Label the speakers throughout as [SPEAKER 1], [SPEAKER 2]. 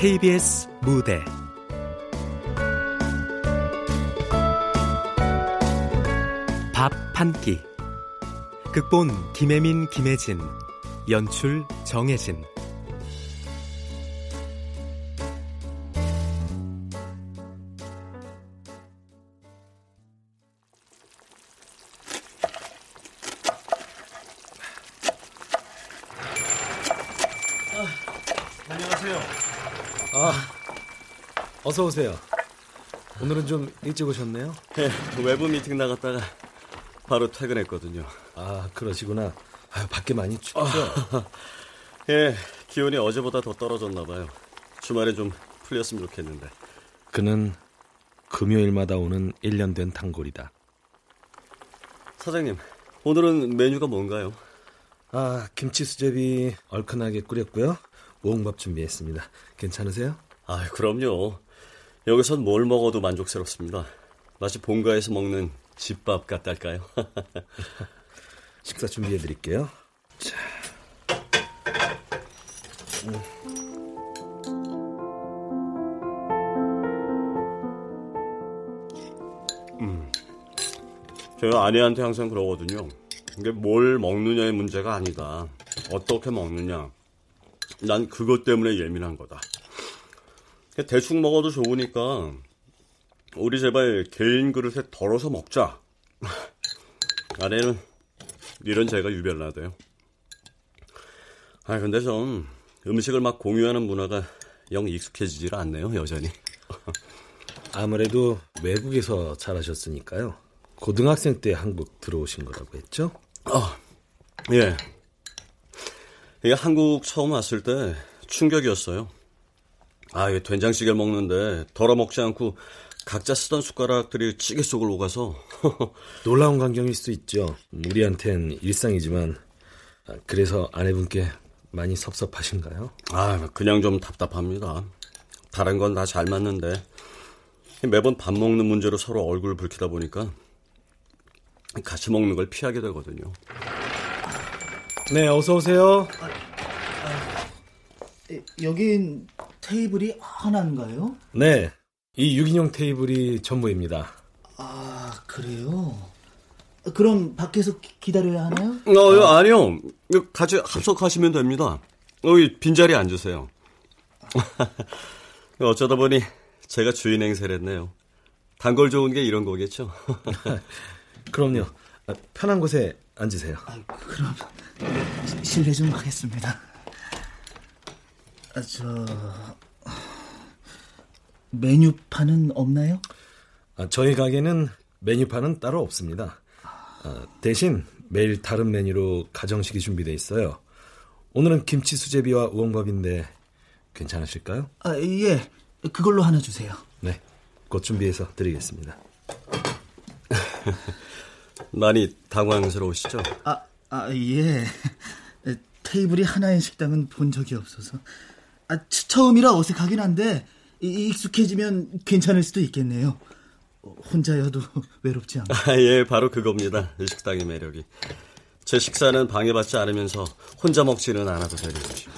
[SPEAKER 1] KBS 무대. 밥 한 끼. 극본 김혜민 김혜진. 연출 정혜진
[SPEAKER 2] 어서 오세요. 오늘은 좀 일찍 오셨네요.
[SPEAKER 3] 네, 외부 미팅 나갔다가 바로 퇴근했거든요.
[SPEAKER 2] 아, 그러시구나. 아, 밖에 많이 춥죠?
[SPEAKER 3] 예, 기온이 어제보다 더 떨어졌나 봐요. 주말에 좀 풀렸으면 좋겠는데.
[SPEAKER 2] 그는 금요일마다 오는 1년 된 단골이다.
[SPEAKER 3] 사장님, 오늘은 메뉴가 뭔가요?
[SPEAKER 2] 아, 김치 수제비 얼큰하게 끓였고요. 우엉밥 준비했습니다. 괜찮으세요?
[SPEAKER 3] 아, 그럼요. 여기선 뭘 먹어도 만족스럽습니다. 마치 본가에서 먹는 집밥 같달까요?
[SPEAKER 2] 식사 준비해 드릴게요. 자.
[SPEAKER 3] 저희 아내한테 항상 그러거든요. 이게 뭘 먹느냐의 문제가 아니다. 어떻게 먹느냐. 난 그것 때문에 예민한 거다. 대충 먹어도 좋으니까 우리 제발 개인 그릇에 덜어서 먹자. 아내는 이런 제가 유별나대요. 아 근데 좀 음식을 막 공유하는 문화가 영 익숙해지질 않네요 여전히.
[SPEAKER 2] 아무래도 외국에서 자라셨으니까요. 고등학생 때 한국 들어오신 거라고 했죠?
[SPEAKER 3] 아, 예. 이게 한국 처음 왔을 때 충격이었어요. 아, 이 된장찌개를 먹는데 덜어 먹지 않고 각자 쓰던 숟가락들이 찌개 속을 녹아서
[SPEAKER 2] 놀라운 광경일 수 있죠. 우리한텐 일상이지만 아, 그래서 아내분께 많이 섭섭하신가요?
[SPEAKER 3] 아, 그냥 좀 답답합니다. 다른 건 다 잘 맞는데 매번 밥 먹는 문제로 서로 얼굴을 붉히다 보니까 같이 먹는 걸 피하게 되거든요.
[SPEAKER 2] 네, 어서 오세요.
[SPEAKER 4] 여긴 테이블이 하나인가요?
[SPEAKER 2] 네, 이 6인용 테이블이 전부입니다.
[SPEAKER 4] 아, 그래요? 그럼 밖에서 기- 기다려야 하나요?
[SPEAKER 3] 어, 아니요. 이거 같이 합석하시면 됩니다. 여기 빈자리에 앉으세요. 어쩌다 보니 제가 주인 행세를 했네요. 단골 좋은 게 이런 거겠죠?
[SPEAKER 2] 그럼요. 아, 편한 곳에 앉으세요.
[SPEAKER 4] 아, 그럼 시- 실례 좀 하겠습니다. 아, 저 메뉴판은 없나요?
[SPEAKER 2] 아, 저희 가게는 메뉴판은 따로 없습니다. 아, 대신 매일 다른 메뉴로 가정식이 준비되어 있어요. 오늘은 김치 수제비와 우엉밥인데 괜찮으실까요?
[SPEAKER 4] 아, 예. 그걸로 하나 주세요.
[SPEAKER 2] 네, 곧 준비해서 드리겠습니다.
[SPEAKER 3] 많이 당황스러우시죠?
[SPEAKER 4] 아, 아, 예. 테이블이 하나인 식당은 본 적이 없어서. 아, 처- 처음이라 어색하긴 한데, 이- 익숙해지면 괜찮을 수도 있겠네요. 어, 혼자여도 외롭지 않고.
[SPEAKER 3] 아, 예, 바로 그겁니다. 이 식당의 매력이. 제 식사는 방해받지 않으면서 혼자 먹지는 않아도 되는 거죠.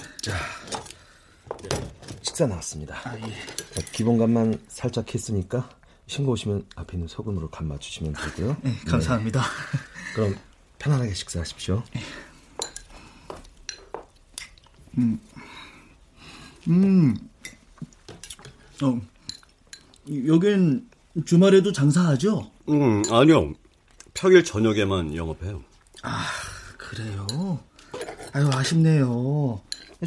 [SPEAKER 2] 식사 나왔습니다.
[SPEAKER 4] 아, 예.
[SPEAKER 2] 자, 기본간만 살짝 했으니까 신고 오시면 앞에 있는 소금으로 간 맞추시면 되고요.
[SPEAKER 4] 네, 감사합니다.
[SPEAKER 2] 그럼 편안하게 식사하십시오.
[SPEAKER 4] 어, 여긴 주말에도 장사하죠?
[SPEAKER 3] 음, 아니요. 평일 저녁에만 영업해요.
[SPEAKER 4] 그래요? 아유, 아쉽네요.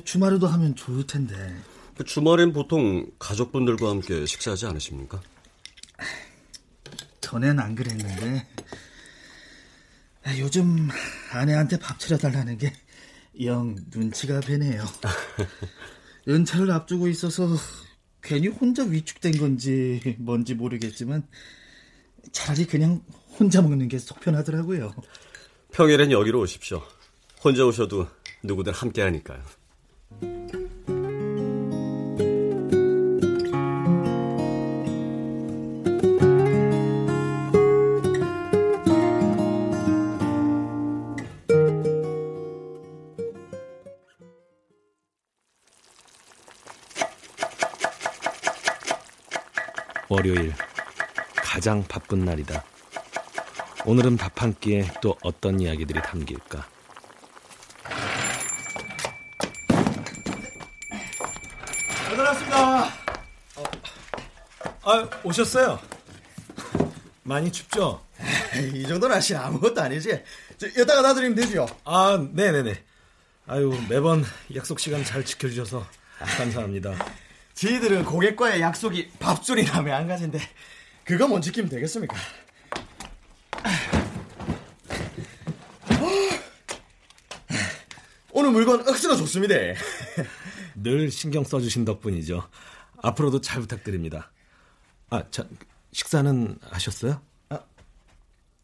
[SPEAKER 4] 주말에도 하면 좋을 텐데.
[SPEAKER 3] 그 주말엔 보통 가족분들과 함께 식사하지 않으십니까?
[SPEAKER 4] 전엔 안 그랬는데. 아, 요즘 아내한테 밥 차려달라는 게 영 눈치가 배네요. 연차를 앞두고 있어서 괜히 혼자 위축된 건지 뭔지 모르겠지만 차라리 그냥 혼자 먹는 게 속 편하더라고요.
[SPEAKER 3] 평일엔 여기로 오십시오. 혼자 오셔도 누구든 함께 하니까요.
[SPEAKER 2] 가장 바쁜 날이다. 오늘은 밥 한 끼에 또 어떤 이야기들이 담길까?
[SPEAKER 5] 잘 왔습니다.
[SPEAKER 2] 어, 아, 오셨어요? 많이 춥죠?
[SPEAKER 5] 이 정도 날씨 아무것도 아니지. 저, 여기다가 놔드리면 되죠.
[SPEAKER 2] 아, 네네네. 아유, 매번 약속 시간 잘 지켜주셔서 감사합니다.
[SPEAKER 5] 저희들은 고객과의 약속이 밥줄이 나면 안 가진데 그거 못 지키면 되겠습니까? 오늘 물건 억수가 좋습니다.
[SPEAKER 2] 늘 신경 써주신 덕분이죠. 앞으로도 잘 부탁드립니다. 아, 자, 식사는 하셨어요?
[SPEAKER 5] 아,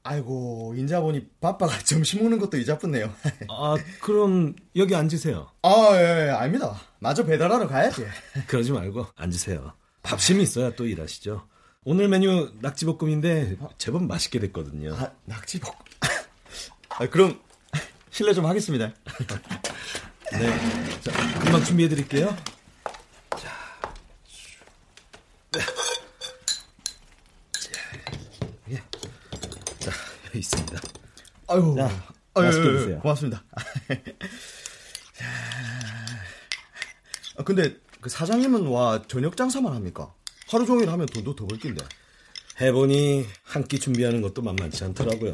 [SPEAKER 5] 아이고, 인자 보니 바빠가 점심 먹는 것도 이자뿐네요.
[SPEAKER 2] 아, 그럼 여기 앉으세요.
[SPEAKER 5] 아, 예, 예, 아닙니다. 마저 배달하러 가야지.
[SPEAKER 2] 그러지 말고 앉으세요. 밥심이 있어야 또 일하시죠. 오늘 메뉴 낙지볶음인데 제법 맛있게 됐거든요.
[SPEAKER 5] 아, 낙지볶. 아, 그럼 실례 좀 하겠습니다.
[SPEAKER 2] 네. 자, 금방 준비해 드릴게요. 자. 네. 예. 자, 여기 있습니다.
[SPEAKER 5] 아유,
[SPEAKER 2] 자,
[SPEAKER 5] 아유,
[SPEAKER 2] 맛있게
[SPEAKER 5] 아유,
[SPEAKER 2] 드세요.
[SPEAKER 5] 고맙습니다. 아, 근데 그 사장님은 와 저녁 장사만 합니까? 하루 종일 하면 돈도 더 벌 낀데.
[SPEAKER 2] 해보니 한 끼 준비하는 것도 만만치 않더라고요.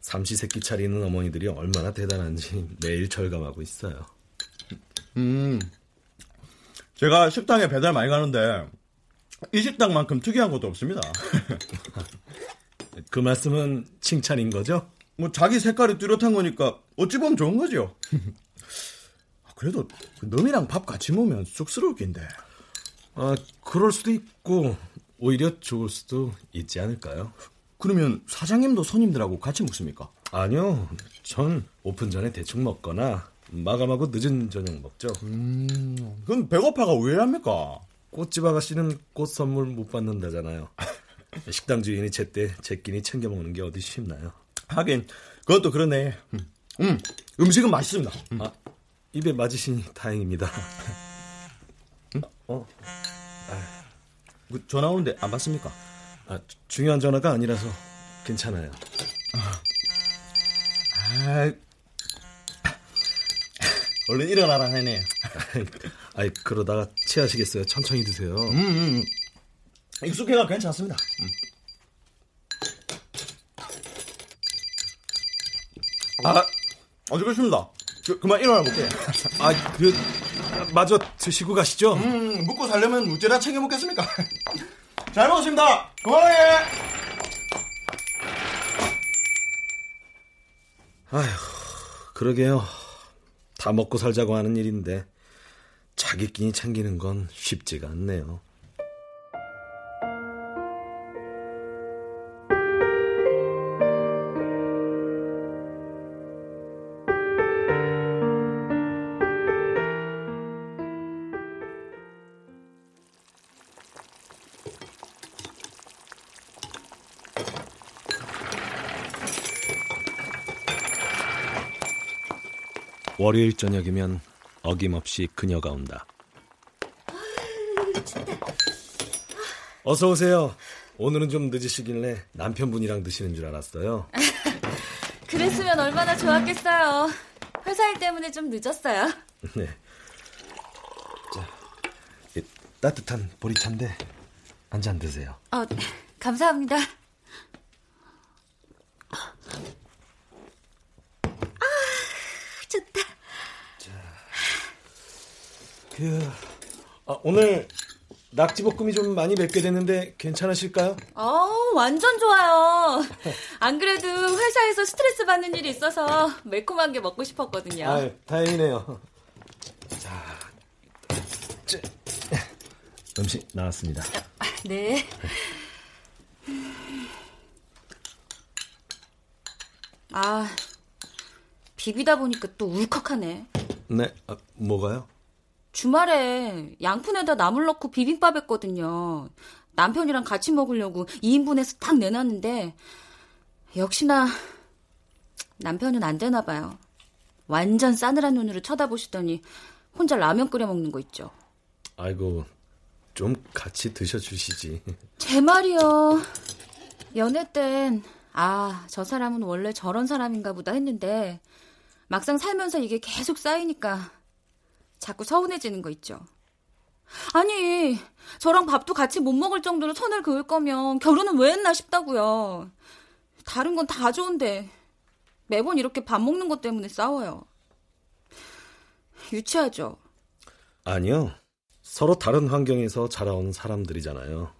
[SPEAKER 2] 삼시세끼 차리는 어머니들이 얼마나 대단한지 매일 절감하고 있어요.
[SPEAKER 5] 음, 제가 식당에 배달 많이 가는데 이 식당만큼 특이한 것도 없습니다.
[SPEAKER 2] 그 말씀은 칭찬인 거죠?
[SPEAKER 5] 뭐 자기 색깔이 뚜렷한 거니까 어찌 보면 좋은 거죠. 아, 그래도 그 놈이랑 밥 같이 먹으면 쑥스러울 낀데.
[SPEAKER 2] 아, 그럴 수도 있고 오히려 좋을 수도 있지 않을까요?
[SPEAKER 5] 그러면 사장님도 손님들하고 같이 먹습니까?
[SPEAKER 2] 아니요. 전 오픈 전에 대충 먹거나 마감하고 늦은 저녁 먹죠.
[SPEAKER 5] 그건 배고파가 왜 합니까?
[SPEAKER 2] 꽃집 아가씨는 꽃 선물 못 받는다잖아요. 식당 주인이 제때 제 끼니 챙겨 먹는 게 어디 쉽나요?
[SPEAKER 5] 하긴 그것도 그러네. 음, 음, 음식은 맛있습니다. 음.
[SPEAKER 2] 아, 입에 맞으시니 다행입니다. 어,
[SPEAKER 5] 그 전화 오는데 안 받습니까?
[SPEAKER 2] 아, 주- 중요한 전화가 아니라서 괜찮아요.
[SPEAKER 5] 아, 얼른 일어나라 하네.
[SPEAKER 2] 아이, 그러다가 체하시겠어요. 천천히 드세요.
[SPEAKER 5] 음, 음. 익숙해가 괜찮습니다. 음. 아, 어저겠습니다. 그, 그만 일어나 볼게요.
[SPEAKER 2] 아, 그, 마저 드시고 가시죠.
[SPEAKER 5] 음, 먹고 살려면 어째나 챙겨 먹겠습니까? 잘 먹었습니다. 고마워요.
[SPEAKER 2] 아휴, 그러게요. 다 먹고 살자고 하는 일인데 자기 끼니 챙기는 건 쉽지가 않네요. 월요일 저녁이면 어김없이 그녀가 온다. 어서 오세요. 오늘은 좀 늦으시길래 남편분이랑 드시는 줄 알았어요.
[SPEAKER 6] 그랬으면 얼마나 좋았겠어요. 회사 일 때문에 좀 늦었어요.
[SPEAKER 2] 네. 자, 이 따뜻한 보리차인데 한 잔 드세요.
[SPEAKER 6] 어, 감사합니다. 아, 좋다.
[SPEAKER 2] 그 아, 오늘 낙지볶음이 좀 많이 맵게 됐는데 괜찮으실까요?
[SPEAKER 6] 어, 완전 좋아요. 안 그래도 회사에서 스트레스 받는 일이 있어서 매콤한 게 먹고 싶었거든요.
[SPEAKER 2] 아, 다행이네요. 자, 쯔. 음식 나왔습니다.
[SPEAKER 6] 네. 아, 비비다 보니까 또 울컥하네.
[SPEAKER 2] 네, 아, 뭐가요?
[SPEAKER 6] 주말에 양푼에다 나물 넣고 비빔밥 했거든요. 남편이랑 같이 먹으려고 2인분에서 딱 내놨는데 역시나 남편은 안 되나 봐요. 완전 싸늘한 눈으로 쳐다보시더니 혼자 라면 끓여 먹는 거 있죠.
[SPEAKER 2] 아이고 좀 같이 드셔주시지.
[SPEAKER 6] 제 말이요. 연애 땐, 아, 저 사람은 원래 저런 사람인가 보다 했는데, 막상 살면서 이게 계속 쌓이니까, 자꾸 서운해지는 거 있죠. 아니, 저랑 밥도 같이 못 먹을 정도로 선을 그을 거면 결혼은 왜 했나 싶다고요. 다른 건 다 좋은데, 매번 이렇게 밥 먹는 것 때문에 싸워요. 유치하죠?
[SPEAKER 2] 아니요. 서로 다른 환경에서 자라온 사람들이잖아요.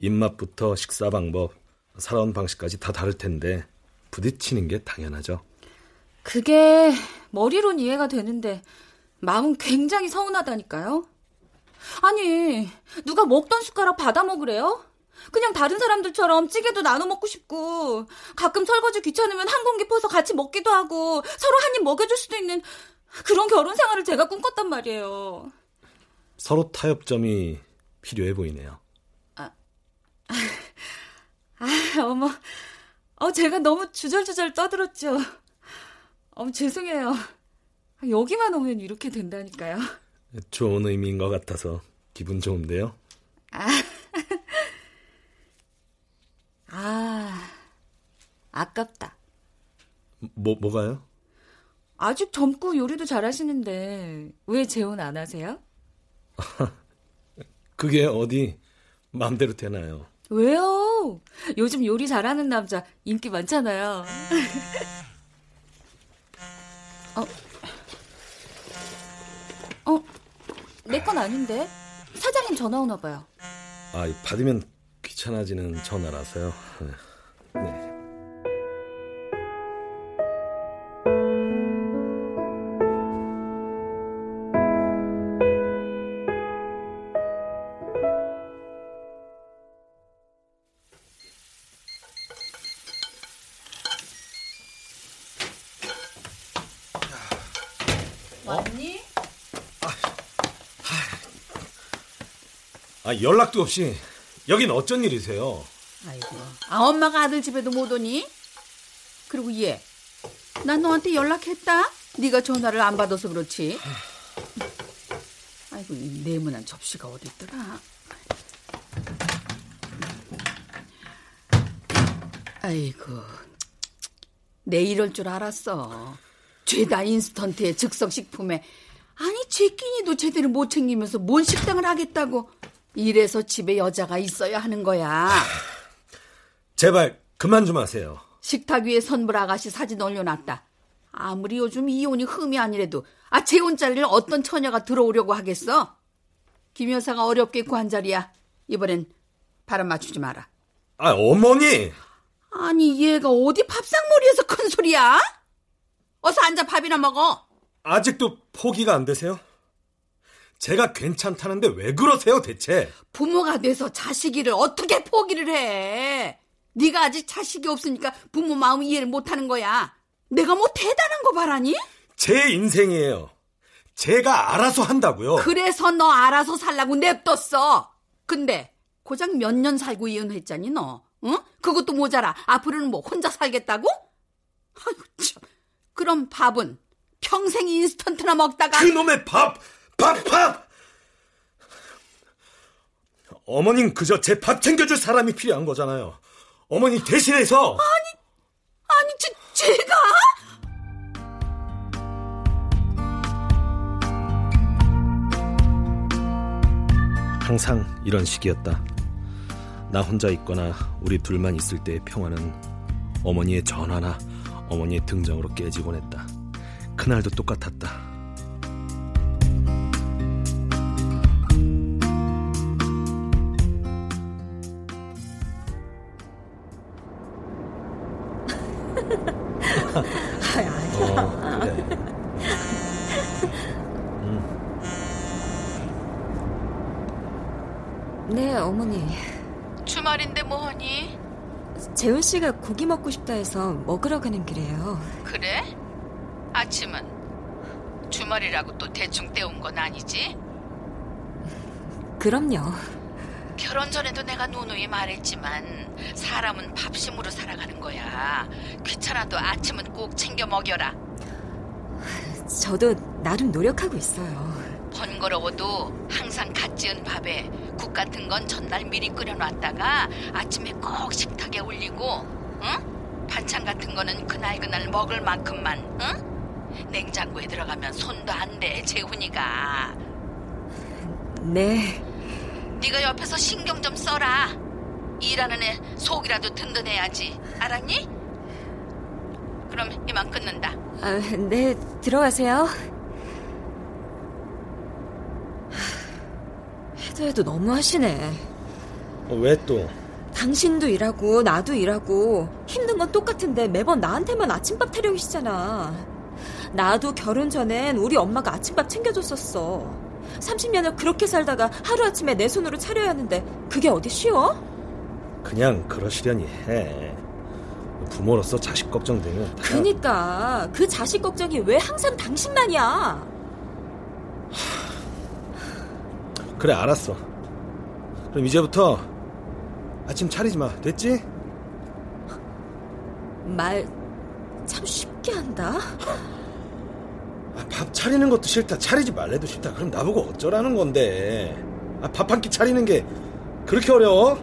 [SPEAKER 2] 입맛부터 식사 방법, 살아온 방식까지 다 다를 텐데 부딪히는 게 당연하죠.
[SPEAKER 6] 그게 머리론 이해가 되는데 마음은 굉장히 서운하다니까요. 아니, 누가 먹던 숟가락 받아 먹으래요? 그냥 다른 사람들처럼 찌개도 나눠 먹고 싶고 가끔 설거지 귀찮으면 한 공기 퍼서 같이 먹기도 하고 서로 한 입 먹여줄 수도 있는 그런 결혼 생활을 제가 꿈꿨단 말이에요.
[SPEAKER 2] 서로 타협점이 필요해 보이네요.
[SPEAKER 6] 아, 아 어머, 어, 제가 너무 주절주절 떠들었죠. 어, 죄송해요. 여기만 오면 이렇게 된다니까요.
[SPEAKER 2] 좋은 의미인 것 같아서 기분 좋은데요.
[SPEAKER 6] 아, 아 아깝다.
[SPEAKER 2] 뭐, 뭐가요?
[SPEAKER 6] 아직 젊고 요리도 잘하시는데 왜 재혼 안 하세요?
[SPEAKER 2] 그게 어디 마음대로 되나요?
[SPEAKER 6] 왜요? 요즘 요리 잘하는 남자 인기 많잖아요. 어, 어, 내 건 아닌데 사장님 전화 오나 봐요.
[SPEAKER 2] 아, 받으면 귀찮아지는 전화라서요. 네. 아, 연락도 없이 여긴 어쩐 일이세요?
[SPEAKER 7] 아이고, 아 엄마가 아들 집에도 못 오니? 그리고 얘, 난 너한테 연락했다. 네가 전화를 안 받아서 그렇지. 아이고, 이 네모난 접시가 어디 있더라. 아이고, 내 이럴 줄 알았어. 죄다 인스턴트에 즉석식품에 아니 제끼니도 제대로 못 챙기면서 뭔 식당을 하겠다고 이래서 집에 여자가 있어야 하는 거야.
[SPEAKER 2] 제발 그만 좀 하세요.
[SPEAKER 7] 식탁 위에 선불 아가씨 사진 올려놨다. 아무리 요즘 이혼이 흠이 아니래도 아 재혼 자리를 어떤 처녀가 들어오려고 하겠어? 김 여사가 어렵게 구한 자리야. 이번엔 바람 맞추지 마라.
[SPEAKER 2] 아 어머니.
[SPEAKER 7] 아니 얘가 어디 밥상머리에서 큰 소리야? 어서 앉아 밥이나 먹어.
[SPEAKER 2] 아직도 포기가 안 되세요? 제가 괜찮다는데 왜 그러세요 대체?
[SPEAKER 7] 부모가 돼서 자식이를 어떻게 포기를 해? 네가 아직 자식이 없으니까 부모 마음 이해를 못하는 거야. 내가 뭐 대단한 거 바라니?
[SPEAKER 2] 제 인생이에요. 제가 알아서 한다고요.
[SPEAKER 7] 그래서 너 알아서 살라고 냅뒀어. 근데 고작 몇 년 살고 이혼했잖니 너. 응? 그것도 모자라. 앞으로는 뭐 혼자 살겠다고? 아유 참. 그럼 밥은 평생 인스턴트나 먹다가
[SPEAKER 2] 그놈의 밥! 밥! 밥! 어머님 그저 제 밥 챙겨줄 사람이 필요한 거잖아요. 어머니 대신해서
[SPEAKER 7] 아니 아니 제, 제가
[SPEAKER 2] 항상 이런 식이었다. 나 혼자 있거나 우리 둘만 있을 때의 평화는 어머니의 전화나 어머니의 등장으로 깨지곤 했다. 그날도 똑같았다.
[SPEAKER 8] 고기 먹고 싶다 해서 먹으러 가는 길이에요.
[SPEAKER 7] 그래? 아침은 주말이라고 또 대충 때운 건 아니지?
[SPEAKER 8] 그럼요.
[SPEAKER 7] 결혼 전에도 내가 누누이 말했지만 사람은 밥심으로 살아가는 거야. 귀찮아도 아침은 꼭 챙겨 먹여라.
[SPEAKER 8] 저도 나름 노력하고 있어요.
[SPEAKER 9] 번거로워도 항상 갓 지은 밥에 국 같은 건 전날 미리 끓여놨다가 아침에 꼭 식탁에 올리고, 응? 반찬 같은 거는 그날 그날 먹을 만큼만, 응? 냉장고에 들어가면 손도 안 대, 재훈이가.
[SPEAKER 8] 네.
[SPEAKER 9] 네가 옆에서 신경 좀 써라. 일하는 애 속이라도 든든해야지. 알았니? 그럼 이만 끊는다.
[SPEAKER 8] 아, 네, 들어가세요. 해도 해도 너무 하시네.
[SPEAKER 2] 어, 왜 또?
[SPEAKER 8] 당신도 일하고 나도 일하고 힘든 건 똑같은데 매번 나한테만 아침밥 타령이시잖아. 나도 결혼 전엔 우리 엄마가 아침밥 챙겨줬었어. 30년을 그렇게 살다가 하루아침에 내 손으로 차려야 하는데 그게 어디 쉬워?
[SPEAKER 2] 그냥 그러시려니 해. 부모로서 자식 걱정되면 다...
[SPEAKER 8] 그니까 그 자식 걱정이 왜 항상 당신만이야?
[SPEAKER 2] 그래 알았어. 그럼 이제부터 아침 차리지 마. 됐지?
[SPEAKER 8] 말 참 쉽게 한다.
[SPEAKER 2] 아, 밥 차리는 것도 싫다. 차리지 말래도 싫다. 그럼 나보고 어쩌라는 건데. 아, 밥 한 끼 차리는 게 그렇게 어려워?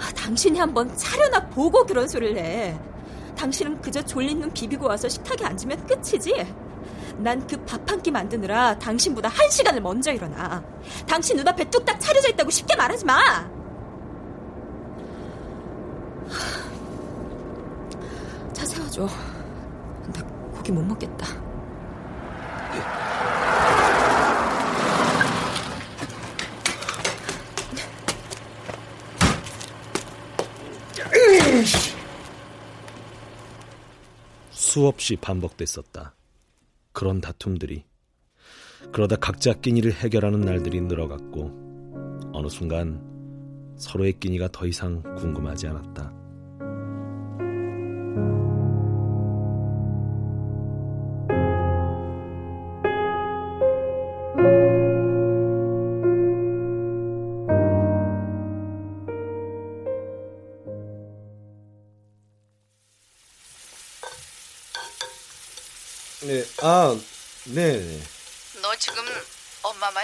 [SPEAKER 8] 아, 당신이 한번 차려나 보고 그런 소리를 해. 당신은 그저 졸린 눈 비비고 와서 식탁에 앉으면 끝이지. 난 그 밥 한 끼 만드느라 당신보다 한 시간을 먼저 일어나. 당신 눈앞에 뚝딱 차려져 있다고 쉽게 말하지 마. 차 세워줘. 나 고기 못 먹겠다.
[SPEAKER 2] 수없이 반복됐었다. 그런 다툼들이. 그러다 각자 끼니를 해결하는 날들이 늘어갔고, 어느 순간 서로의 끼니가 더 이상 궁금하지 않았다.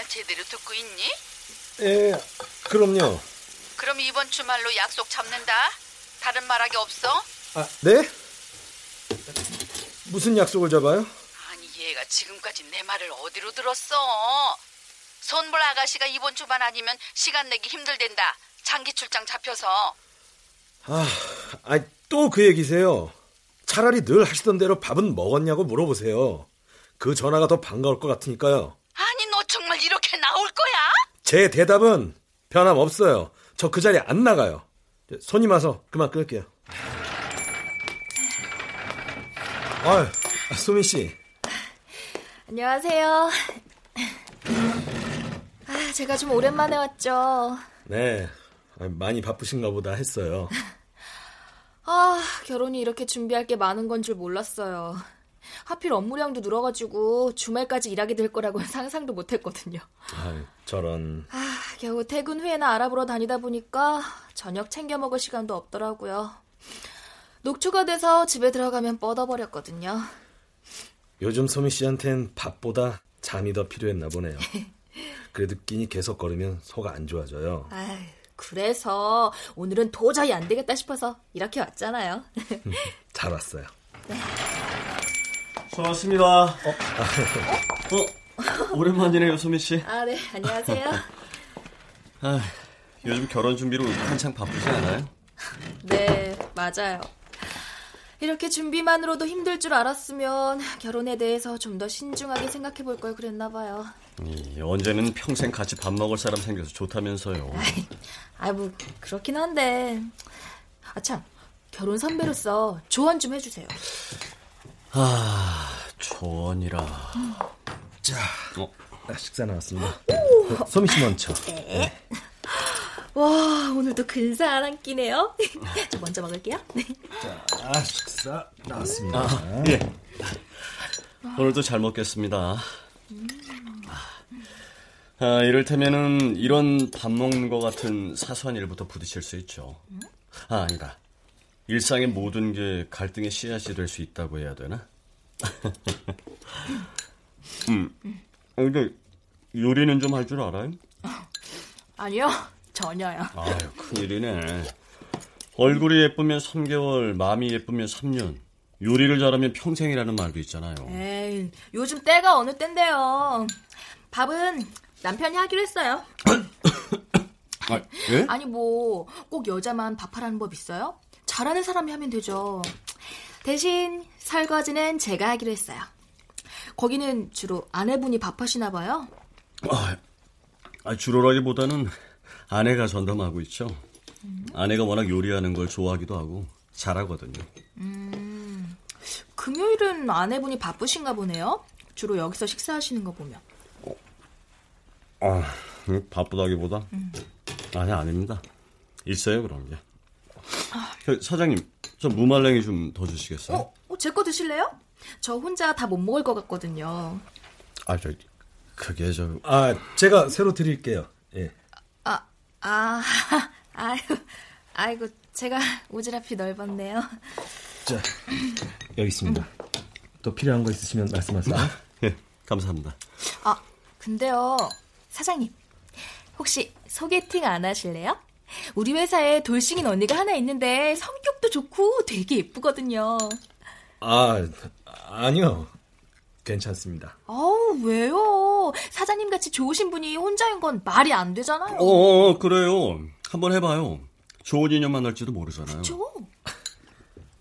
[SPEAKER 9] 말 제대로 듣고 있니?
[SPEAKER 2] 예, 그럼요.
[SPEAKER 9] 그럼 이번 주말로 약속 잡는다. 다른 말하기 없어?
[SPEAKER 2] 아, 네? 무슨 약속을 잡아요?
[SPEAKER 9] 아니 얘가 지금까지 내 말을 어디로 들었어? 손볼 아가씨가 이번 주만 아니면 시간 내기 힘들댄다. 장기 출장 잡혀서.
[SPEAKER 2] 아, 아, 또그 얘기세요. 차라리 늘 하시던 대로 밥은 먹었냐고 물어보세요. 그 전화가 더 반가울 것 같으니까요.
[SPEAKER 9] 아니 너 정말 이렇게 나올 거야?
[SPEAKER 2] 제 대답은 변함 없어요. 저 그 자리에 안 나가요. 손님 와서 그만 끊을게요. 아유, 소민 씨.
[SPEAKER 10] 안녕하세요. 아, 제가 좀 오랜만에 왔죠.
[SPEAKER 2] 네, 많이 바쁘신가 보다 했어요.
[SPEAKER 10] 아, 결혼이 이렇게 준비할 게 많은 건 줄 몰랐어요. 하필 업무량도 늘어가지고 주말까지 일하게 될 거라고는 상상도 못 했거든요.
[SPEAKER 2] 아, 저런.
[SPEAKER 10] 아, 겨우 퇴근 후에나 알아보러 다니다 보니까 저녁 챙겨 먹을 시간도 없더라고요. 녹초가 돼서 집에 들어가면 뻗어버렸거든요.
[SPEAKER 2] 요즘 소미 씨한텐 밥보다 잠이 더 필요했나 보네요. 그래도 끼니 계속 걸으면 속 안 좋아져요.
[SPEAKER 10] 아휴, 그래서 오늘은 도저히 안 되겠다 싶어서 이렇게 왔잖아요.
[SPEAKER 2] 잘 왔어요.
[SPEAKER 10] 네.
[SPEAKER 3] 수고하셨습니다. 어? 어? 오랜만이네요, 소민 씨.
[SPEAKER 10] 아, 네. 안녕하세요.
[SPEAKER 3] 아, 요즘 결혼 준비로 한창 바쁘지 않아요?
[SPEAKER 10] 네, 맞아요. 이렇게 준비만으로도 힘들 줄 알았으면 결혼에 대해서 좀 더 신중하게 생각해 볼 걸 그랬나 봐요.
[SPEAKER 3] 이, 언제는 평생 같이 밥 먹을 사람 생겨서 좋다면서요.
[SPEAKER 10] 아, 뭐 그렇긴 한데. 아 참, 결혼 선배로서 조언 좀 해주세요.
[SPEAKER 3] 아, 조언이라.
[SPEAKER 10] 음.
[SPEAKER 2] 자, 어, 식사 나왔습니다. 소미 씨 먼저.
[SPEAKER 10] 네. 와, 오늘도 근사한 한 끼네요. 저 먼저 먹을게요. 네.
[SPEAKER 2] 자, 식사 나왔습니다.
[SPEAKER 3] 아, 예. 오늘도 잘 먹겠습니다. 아, 이를테면은 이런 밥 먹는 것 같은 사소한 일부터 부딪힐 수 있죠. 아, 아니다. 일상의 모든 게 갈등의 씨앗이 될 수 있다고 해야 되나? 음. 아, 근데 요리는 좀 할 줄 알아요?
[SPEAKER 10] 아니요, 전혀요.
[SPEAKER 3] 아유, 큰일이네. 얼굴이 예쁘면 3개월, 마음이 예쁘면 3년. 요리를 잘하면 평생이라는 말도 있잖아요.
[SPEAKER 10] 에이, 요즘 때가 어느 때인데요. 밥은 남편이 하기로 했어요.
[SPEAKER 3] 아, 예?
[SPEAKER 10] 아니 뭐 꼭 여자만 밥하라는 법 있어요? 잘하는 사람이 하면 되죠. 대신 설거지는 제가 하기로 했어요. 거기는 주로 아내분이 밥하시나 봐요.
[SPEAKER 3] 아, 아, 주로라기보다는 아내가 전담하고 있죠. 아내가 워낙 요리하는 걸 좋아하기도 하고 잘하거든요.
[SPEAKER 10] 음, 금요일은 아내분이 바쁘신가 보네요. 주로 여기서 식사하시는 거 보면.
[SPEAKER 3] 아, 바쁘다기보다
[SPEAKER 10] 음.
[SPEAKER 3] 아니 아닙니다. 있어요 그런 게. 저, 사장님, 저 무말랭이 좀 더 주시겠어요?
[SPEAKER 10] 어, 어 제 거 드실래요? 저 혼자 다 못 먹을 것 같거든요.
[SPEAKER 3] 아, 저 그게 저
[SPEAKER 2] 아, 제가 새로 드릴게요. 예.
[SPEAKER 10] 아, 아, 아유, 아이고, 제가 오지랖이 넓었네요.
[SPEAKER 2] 자, 여기 있습니다. 또 필요한 거 있으시면 말씀하세요.
[SPEAKER 3] 예, 감사합니다.
[SPEAKER 10] 아, 근데요, 사장님, 혹시 소개팅 안 하실래요? 우리 회사에 돌싱인 언니가 하나 있는데 성격도 좋고 되게 예쁘거든요.
[SPEAKER 2] 아, 아니요. 괜찮습니다.
[SPEAKER 10] 아우, 왜요? 사장님 같이 좋으신 분이 혼자인 건 말이 안 되잖아요.
[SPEAKER 3] 어, 어, 그래요. 한번 해봐요. 좋은 인연 만날지도 모르잖아요.
[SPEAKER 10] 저?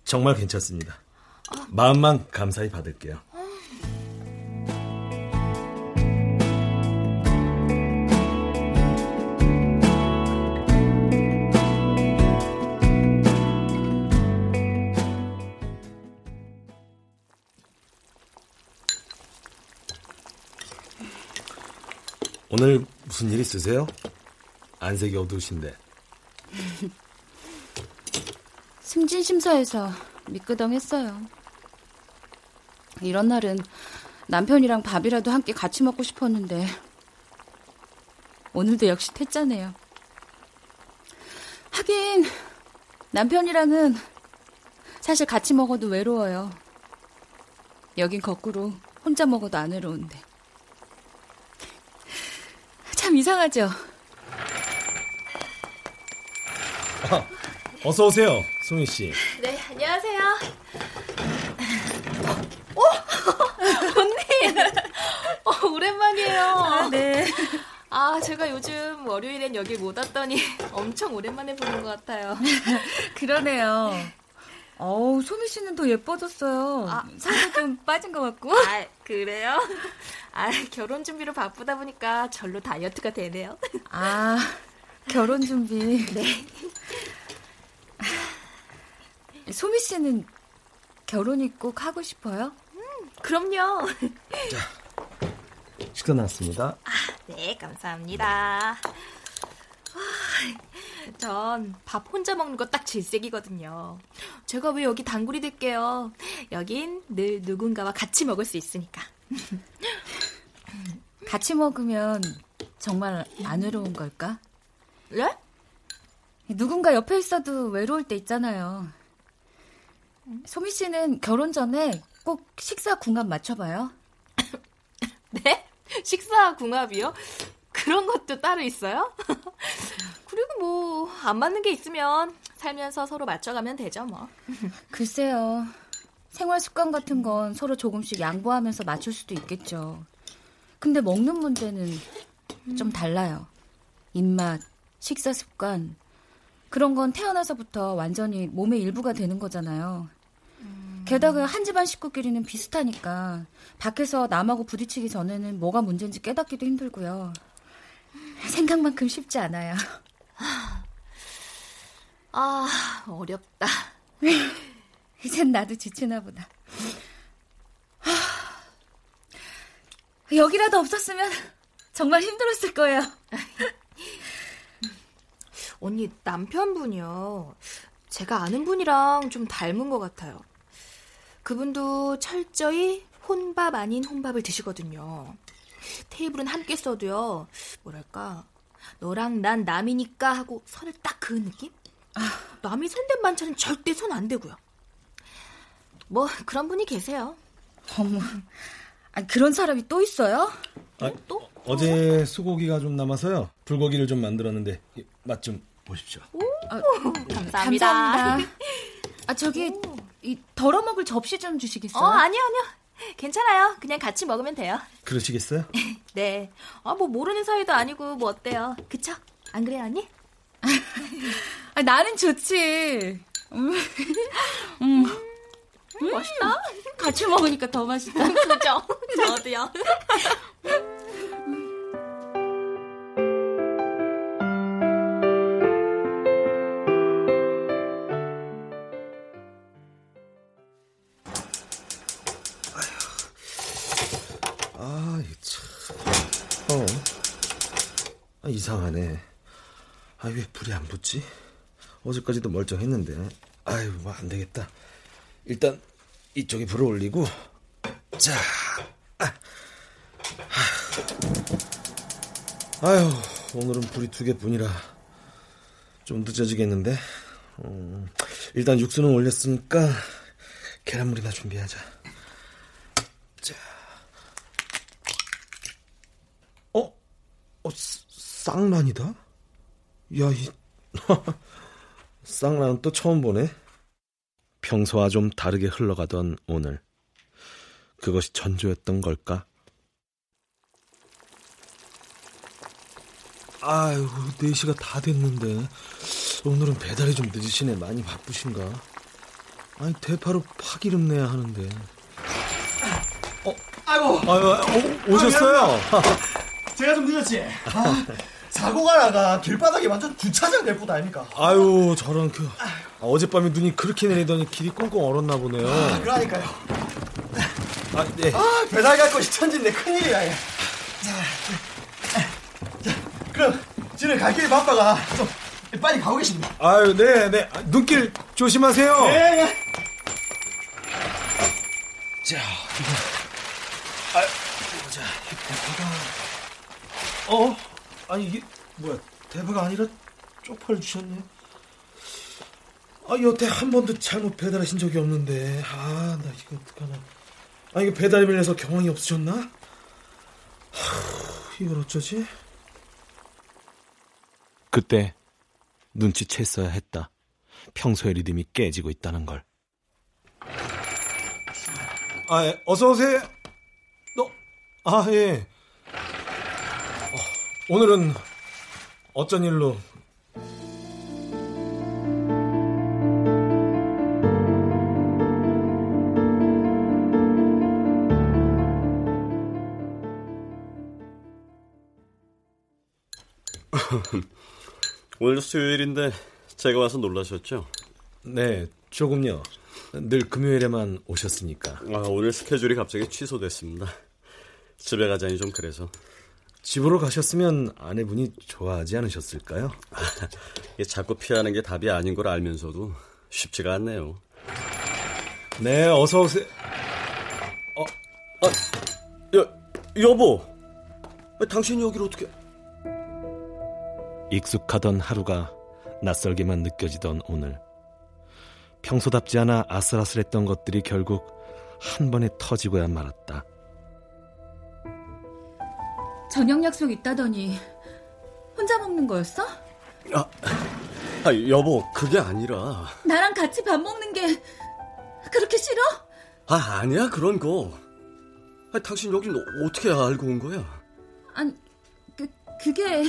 [SPEAKER 2] 정말 괜찮습니다. 마음만 감사히 받을게요. 오늘 무슨 일 있으세요? 안색이 어두우신데.
[SPEAKER 6] 승진 심사에서 미끄덩했어요. 이런 날은 남편이랑 밥이라도 함께 같이 먹고 싶었는데 오늘도 역시 퇴짜네요. 하긴 남편이랑은 사실 같이 먹어도 외로워요. 여긴 거꾸로 혼자 먹어도 안 외로운데. 참 이상하죠?
[SPEAKER 2] 아, 어서 오세요, 소민 씨.
[SPEAKER 10] 네, 안녕하세요. 어? 언니! 어, 오랜만이에요.
[SPEAKER 6] 아, 네.
[SPEAKER 10] 아, 제가 요즘 월요일엔 여기 못 왔더니 엄청 오랜만에 보는 것 같아요.
[SPEAKER 6] 그러네요. 어우, 소미 씨는 더 예뻐졌어요.
[SPEAKER 10] 아.
[SPEAKER 6] 살도 좀 빠진 것 같고.
[SPEAKER 10] 아, 그래요? 아, 결혼 준비로 바쁘다 보니까 절로 다이어트가 되네요.
[SPEAKER 6] 아, 결혼 준비.
[SPEAKER 10] 네.
[SPEAKER 6] 소미 씨는 결혼이 꼭 하고 싶어요?
[SPEAKER 10] 그럼요.
[SPEAKER 2] 식사 나왔습니다.
[SPEAKER 10] 네, 감사합니다. 전 밥 혼자 먹는 거 딱 질색이거든요. 제가 왜 여기 단골이 될게요. 여긴 늘 누군가와 같이 먹을 수 있으니까.
[SPEAKER 6] 같이 먹으면 정말 안 외로운 걸까?
[SPEAKER 10] 네?
[SPEAKER 6] 누군가 옆에 있어도 외로울 때 있잖아요. 소미 씨는 결혼 전에 꼭 식사 궁합 맞춰봐요.
[SPEAKER 10] 네? 식사 궁합이요? 그런 것도 따로 있어요? 그리고 뭐 안 맞는 게 있으면 살면서 서로 맞춰가면 되죠 뭐.
[SPEAKER 6] 글쎄요. 생활 습관 같은 건 서로 조금씩 양보하면서 맞출 수도 있겠죠. 근데 먹는 문제는 좀 달라요. 입맛, 식사 습관. 그런 건 태어나서부터 완전히 몸의 일부가 되는 거잖아요. 게다가 한 집안 식구끼리는 비슷하니까 밖에서 남하고 부딪히기 전에는 뭐가 문제인지 깨닫기도 힘들고요. 생각만큼 쉽지 않아요.
[SPEAKER 10] 아 어렵다.
[SPEAKER 6] 이젠 나도 지치나 보다. 하, 여기라도 없었으면 정말 힘들었을 거예요.
[SPEAKER 10] 언니 남편분이요. 제가 아는 분이랑 좀 닮은 것 같아요. 그분도 철저히 혼밥 아닌 혼밥을 드시거든요. 테이블은 함께 써도요. 뭐랄까 너랑 난 남이니까 하고 선을 딱 그은 느낌? 남이 손댄 반찬은 절대 손 안 대고요. 뭐 그런 분이 계세요.
[SPEAKER 6] 어머, 아, 그런 사람이 또 있어요?
[SPEAKER 2] 아, 또? 어제 소고기가 좀 남아서요. 불고기를 좀 만들었는데 맛 좀 보십시오.
[SPEAKER 10] 아, 감사합니다.
[SPEAKER 6] 감사합니다. 아 저기 이 덜어먹을 접시 좀 주시겠어요?
[SPEAKER 10] 어 아니요 아니요. 괜찮아요. 그냥 같이 먹으면 돼요.
[SPEAKER 2] 그러시겠어요?
[SPEAKER 10] 네. 아, 뭐 모르는 사이도 아니고 뭐 어때요? 그쵸? 안 그래요, 언니?
[SPEAKER 6] 아, 나는 좋지. 음.
[SPEAKER 10] 음. 음, 맛있다.
[SPEAKER 6] 같이 먹으니까 더 맛있다.
[SPEAKER 10] 그죠? 저도요.
[SPEAKER 2] 이상하네. 아, 왜 불이 안 붙지? 어제까지도 멀쩡했는데. 아유, 뭐 안 되겠다. 일단 이쪽에 불을 올리고 자. 아. 아유, 오늘은 불이 두 개뿐이라 좀 늦어지겠는데. 음, 일단 육수는 올렸으니까 계란물이나 준비하자. 자. 어? 어, 쌍란이다? 야, 이 쌍란은 또 처음 보네. 평소와 좀 다르게 흘러가던 오늘. 그것이 전조였던 걸까? 아유, 4시가 다 됐는데. 오늘은 배달이 좀 늦으시네. 많이 바쁘신가? 아니, 대파로 파기름 내야 하는데.
[SPEAKER 5] 어, 아이고.
[SPEAKER 2] 아유, 어, 오셨어요?
[SPEAKER 5] 아, 제가 좀 늦었지? 아, 사고가 나가 길바닥이 완전 주차장 될뻔 아닙니까?
[SPEAKER 2] 아유, 저런 그. 아, 어젯밤에 눈이 그렇게 내리더니 길이 꽁꽁 얼었나 보네요.
[SPEAKER 5] 아, 그러니까요.
[SPEAKER 2] 아, 네.
[SPEAKER 5] 아, 배달 갈 것이 천진데 큰일이야. 자, 자, 그럼 저는 갈 길이 바빠가 좀 빨리 가고 계십니다.
[SPEAKER 2] 아유, 네, 네. 눈길 조심하세요.
[SPEAKER 5] 네, 네.
[SPEAKER 2] 자, 이거. 아, 자, 대파가. 어? 아니, 이게, 뭐야, 대파가 아니라 쪽파를 주셨네. 아, 여태 한 번도 잘못 배달하신 적이 없는데. 아, 나 이거 어떡하나. 아, 이거 배달 밀려서 경황이 없으셨나? 하, 이걸 어쩌지? 그때 눈치챘어야 했다. 평소의 리듬이 깨지고 있다는 걸. 아, 예. 어서 오세요. 너, 아, 예. 어, 오늘은 어쩐 일로?
[SPEAKER 3] 오늘 수요일인데 제가 와서 놀라셨죠?
[SPEAKER 2] 네, 조금요. 늘 금요일에만 오셨으니까.
[SPEAKER 3] 아, 오늘 스케줄이 갑자기 취소됐습니다. 집에 가자니 좀 그래서.
[SPEAKER 2] 집으로 가셨으면 아내분이 좋아하지 않으셨을까요?
[SPEAKER 3] 자꾸 피하는 게 답이 아닌 걸 알면서도 쉽지가 않네요.
[SPEAKER 2] 네, 어서 오세요.
[SPEAKER 3] 어, 아, 여, 여보. 당신이 여기를 어떻게...
[SPEAKER 2] 익숙하던 하루가 낯설게만 느껴지던 오늘. 평소답지 않아 아슬아슬했던 것들이 결국 한 번에 터지고야 말았다.
[SPEAKER 6] 저녁 약속 있다더니 혼자 먹는 거였어?
[SPEAKER 3] 아, 아, 여보, 그게 아니라.
[SPEAKER 6] 나랑 같이 밥 먹는 게 그렇게 싫어?
[SPEAKER 3] 아, 아니야, 그런 거. 아, 당신 여긴 어떻게 알고 온 거야?
[SPEAKER 6] 아니, 그, 그게.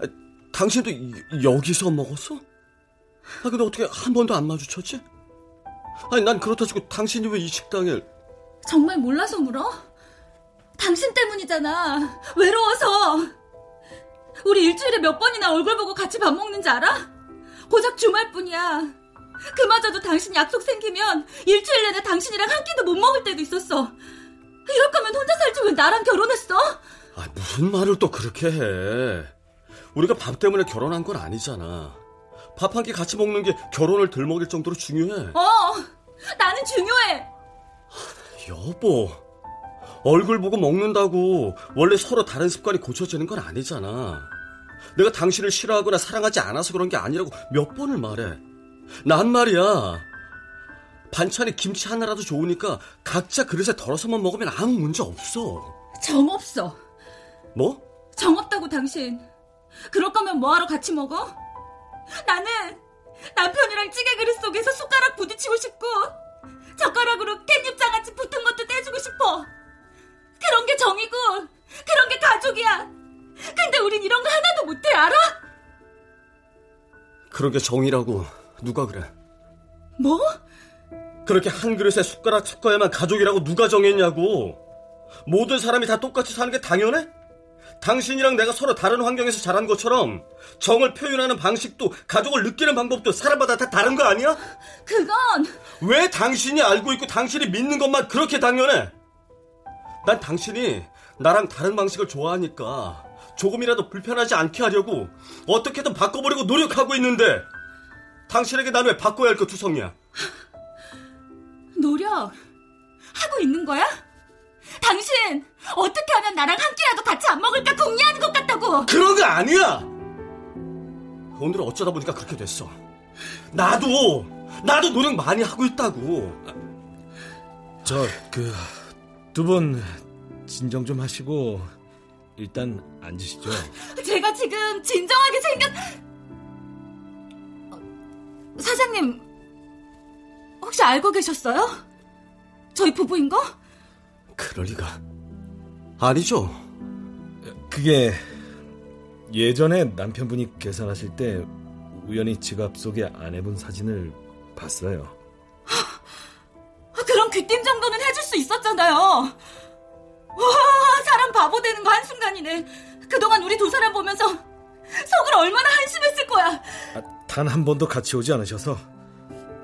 [SPEAKER 3] 아, 당신도 여기서 먹었어? 아, 근데 어떻게 한 번도 안 마주쳤지? 아니, 난 그렇다 치고 당신이 왜 이 식당에.
[SPEAKER 6] 정말 몰라서 물어? 당신 때문이잖아. 외로워서. 우리 일주일에 몇 번이나 얼굴 보고 같이 밥 먹는지 알아? 고작 주말뿐이야. 그마저도 당신 약속 생기면 일주일 내내 당신이랑 한 끼도 못 먹을 때도 있었어. 이럴 거면 혼자 살지 왜 나랑 결혼했어?
[SPEAKER 3] 아, 무슨 말을 또 그렇게 해. 우리가 밥 때문에 결혼한 건 아니잖아. 밥 한 끼 같이 먹는 게 결혼을 덜 먹일 정도로 중요해.
[SPEAKER 6] 어, 나는 중요해.
[SPEAKER 3] 여보, 얼굴 보고 먹는다고 원래 서로 다른 습관이 고쳐지는 건 아니잖아. 내가 당신을 싫어하거나 사랑하지 않아서 그런 게 아니라고 몇 번을 말해. 난 말이야. 반찬에 김치 하나라도 좋으니까 각자 그릇에 덜어서만 먹으면 아무 문제 없어.
[SPEAKER 6] 정 없어.
[SPEAKER 3] 뭐?
[SPEAKER 6] 정 없다고 당신. 그럴 거면 뭐하러 같이 먹어? 나는 남편이랑 찌개 그릇 속에서 숟가락 부딪히고 싶고 젓가락으로 깻잎 장아찌 붙은 것도 떼주고 싶어. 그런 게 정이고 그런 게 가족이야. 근데 우린 이런 거 하나도 못해 알아?
[SPEAKER 3] 그런 게 정이라고 누가 그래?
[SPEAKER 6] 뭐?
[SPEAKER 3] 그렇게 한 그릇에 숟가락 섞어야만 가족이라고 누가 정했냐고. 모든 사람이 다 똑같이 사는 게 당연해? 당신이랑 내가 서로 다른 환경에서 자란 것처럼 정을 표현하는 방식도 가족을 느끼는 방법도 사람마다 다 다른 거 아니야?
[SPEAKER 6] 그건
[SPEAKER 3] 왜 당신이 알고 있고 당신이 믿는 것만 그렇게 당연해? 난 당신이 나랑 다른 방식을 좋아하니까 조금이라도 불편하지 않게 하려고 어떻게든 바꿔보려고 노력하고 있는데 당신에게 난 왜 바꿔야 할 거 투성이야?
[SPEAKER 6] 노력 하고 있는 거야? 당신 어떻게 하면 나랑 한 끼라도 같이 안 먹을까 궁리하는 것 같다고.
[SPEAKER 3] 그런 거 아니야. 오늘은 어쩌다 보니까 그렇게 됐어. 나도 나도 노력 많이 하고 있다고.
[SPEAKER 2] 저 그 두 분 진정 좀 하시고 일단 앉으시죠.
[SPEAKER 6] 제가 지금 진정하게 생겼. 어, 사장님 혹시 알고 계셨어요? 저희 부부인 거?
[SPEAKER 3] 그럴 리가. 아니죠.
[SPEAKER 2] 그게 예전에 남편분이 계산하실 때 우연히 지갑 속에 아내분 사진을 봤어요.
[SPEAKER 6] 귀띔 정도는 해줄 수 있었잖아요. 와, 사람 바보 되는 거 한순간이네. 그동안 우리 두 사람 보면서 속을 얼마나 한심했을 거야.
[SPEAKER 2] 아, 단한 번도 같이 오지 않으셔서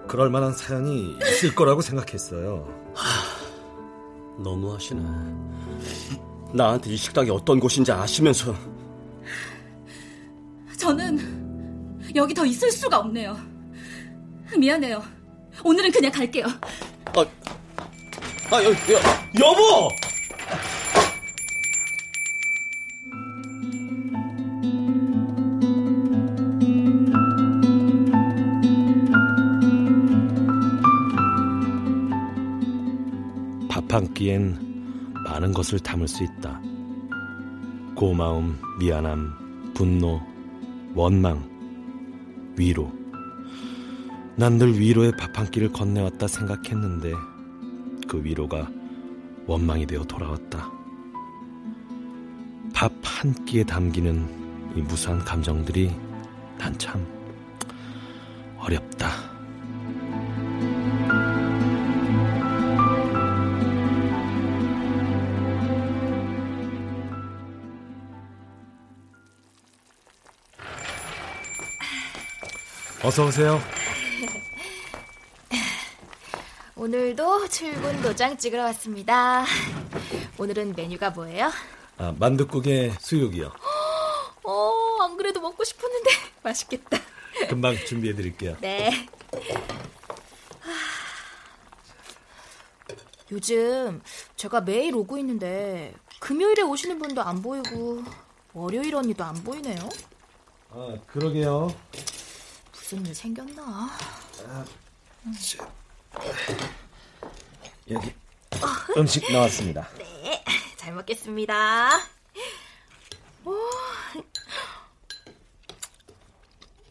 [SPEAKER 2] 그럴 만한 사연이 있을 거라고 생각했어요.
[SPEAKER 3] 하, 너무하시네. 나한테 이 식당이 어떤 곳인지 아시면서.
[SPEAKER 6] 저는 여기 더 있을 수가 없네요. 미안해요. 오늘은 그냥 갈게요.
[SPEAKER 3] 아, 아, 여, 여, 여보!
[SPEAKER 2] 밥 한 끼엔 많은 것을 담을 수 있다. 고마움, 미안함, 분노, 원망, 위로. 난 늘 위로의 밥 한 끼를 건네왔다 생각했는데 그 위로가 원망이 되어 돌아왔다. 밥 한 끼에 담기는 이 무수한 감정들이 난 참 어렵다. 어서 오세요.
[SPEAKER 10] 오늘도 출근 도장 찍으러 왔습니다. 오늘은 메뉴가 뭐예요?
[SPEAKER 2] 아, 만둣국에 수육이요.
[SPEAKER 10] 어, 안 그래도 먹고 싶었는데 맛있겠다.
[SPEAKER 2] 금방 준비해 드릴게요.
[SPEAKER 10] 네. 요즘 제가 매일 오고 있는데 금요일에 오시는 분도 안 보이고 월요일 언니도 안 보이네요.
[SPEAKER 2] 아, 그러게요.
[SPEAKER 10] 무슨 일 생겼나?
[SPEAKER 2] 아, 여기 음식 나왔습니다.
[SPEAKER 10] 네, 잘 먹겠습니다. 오,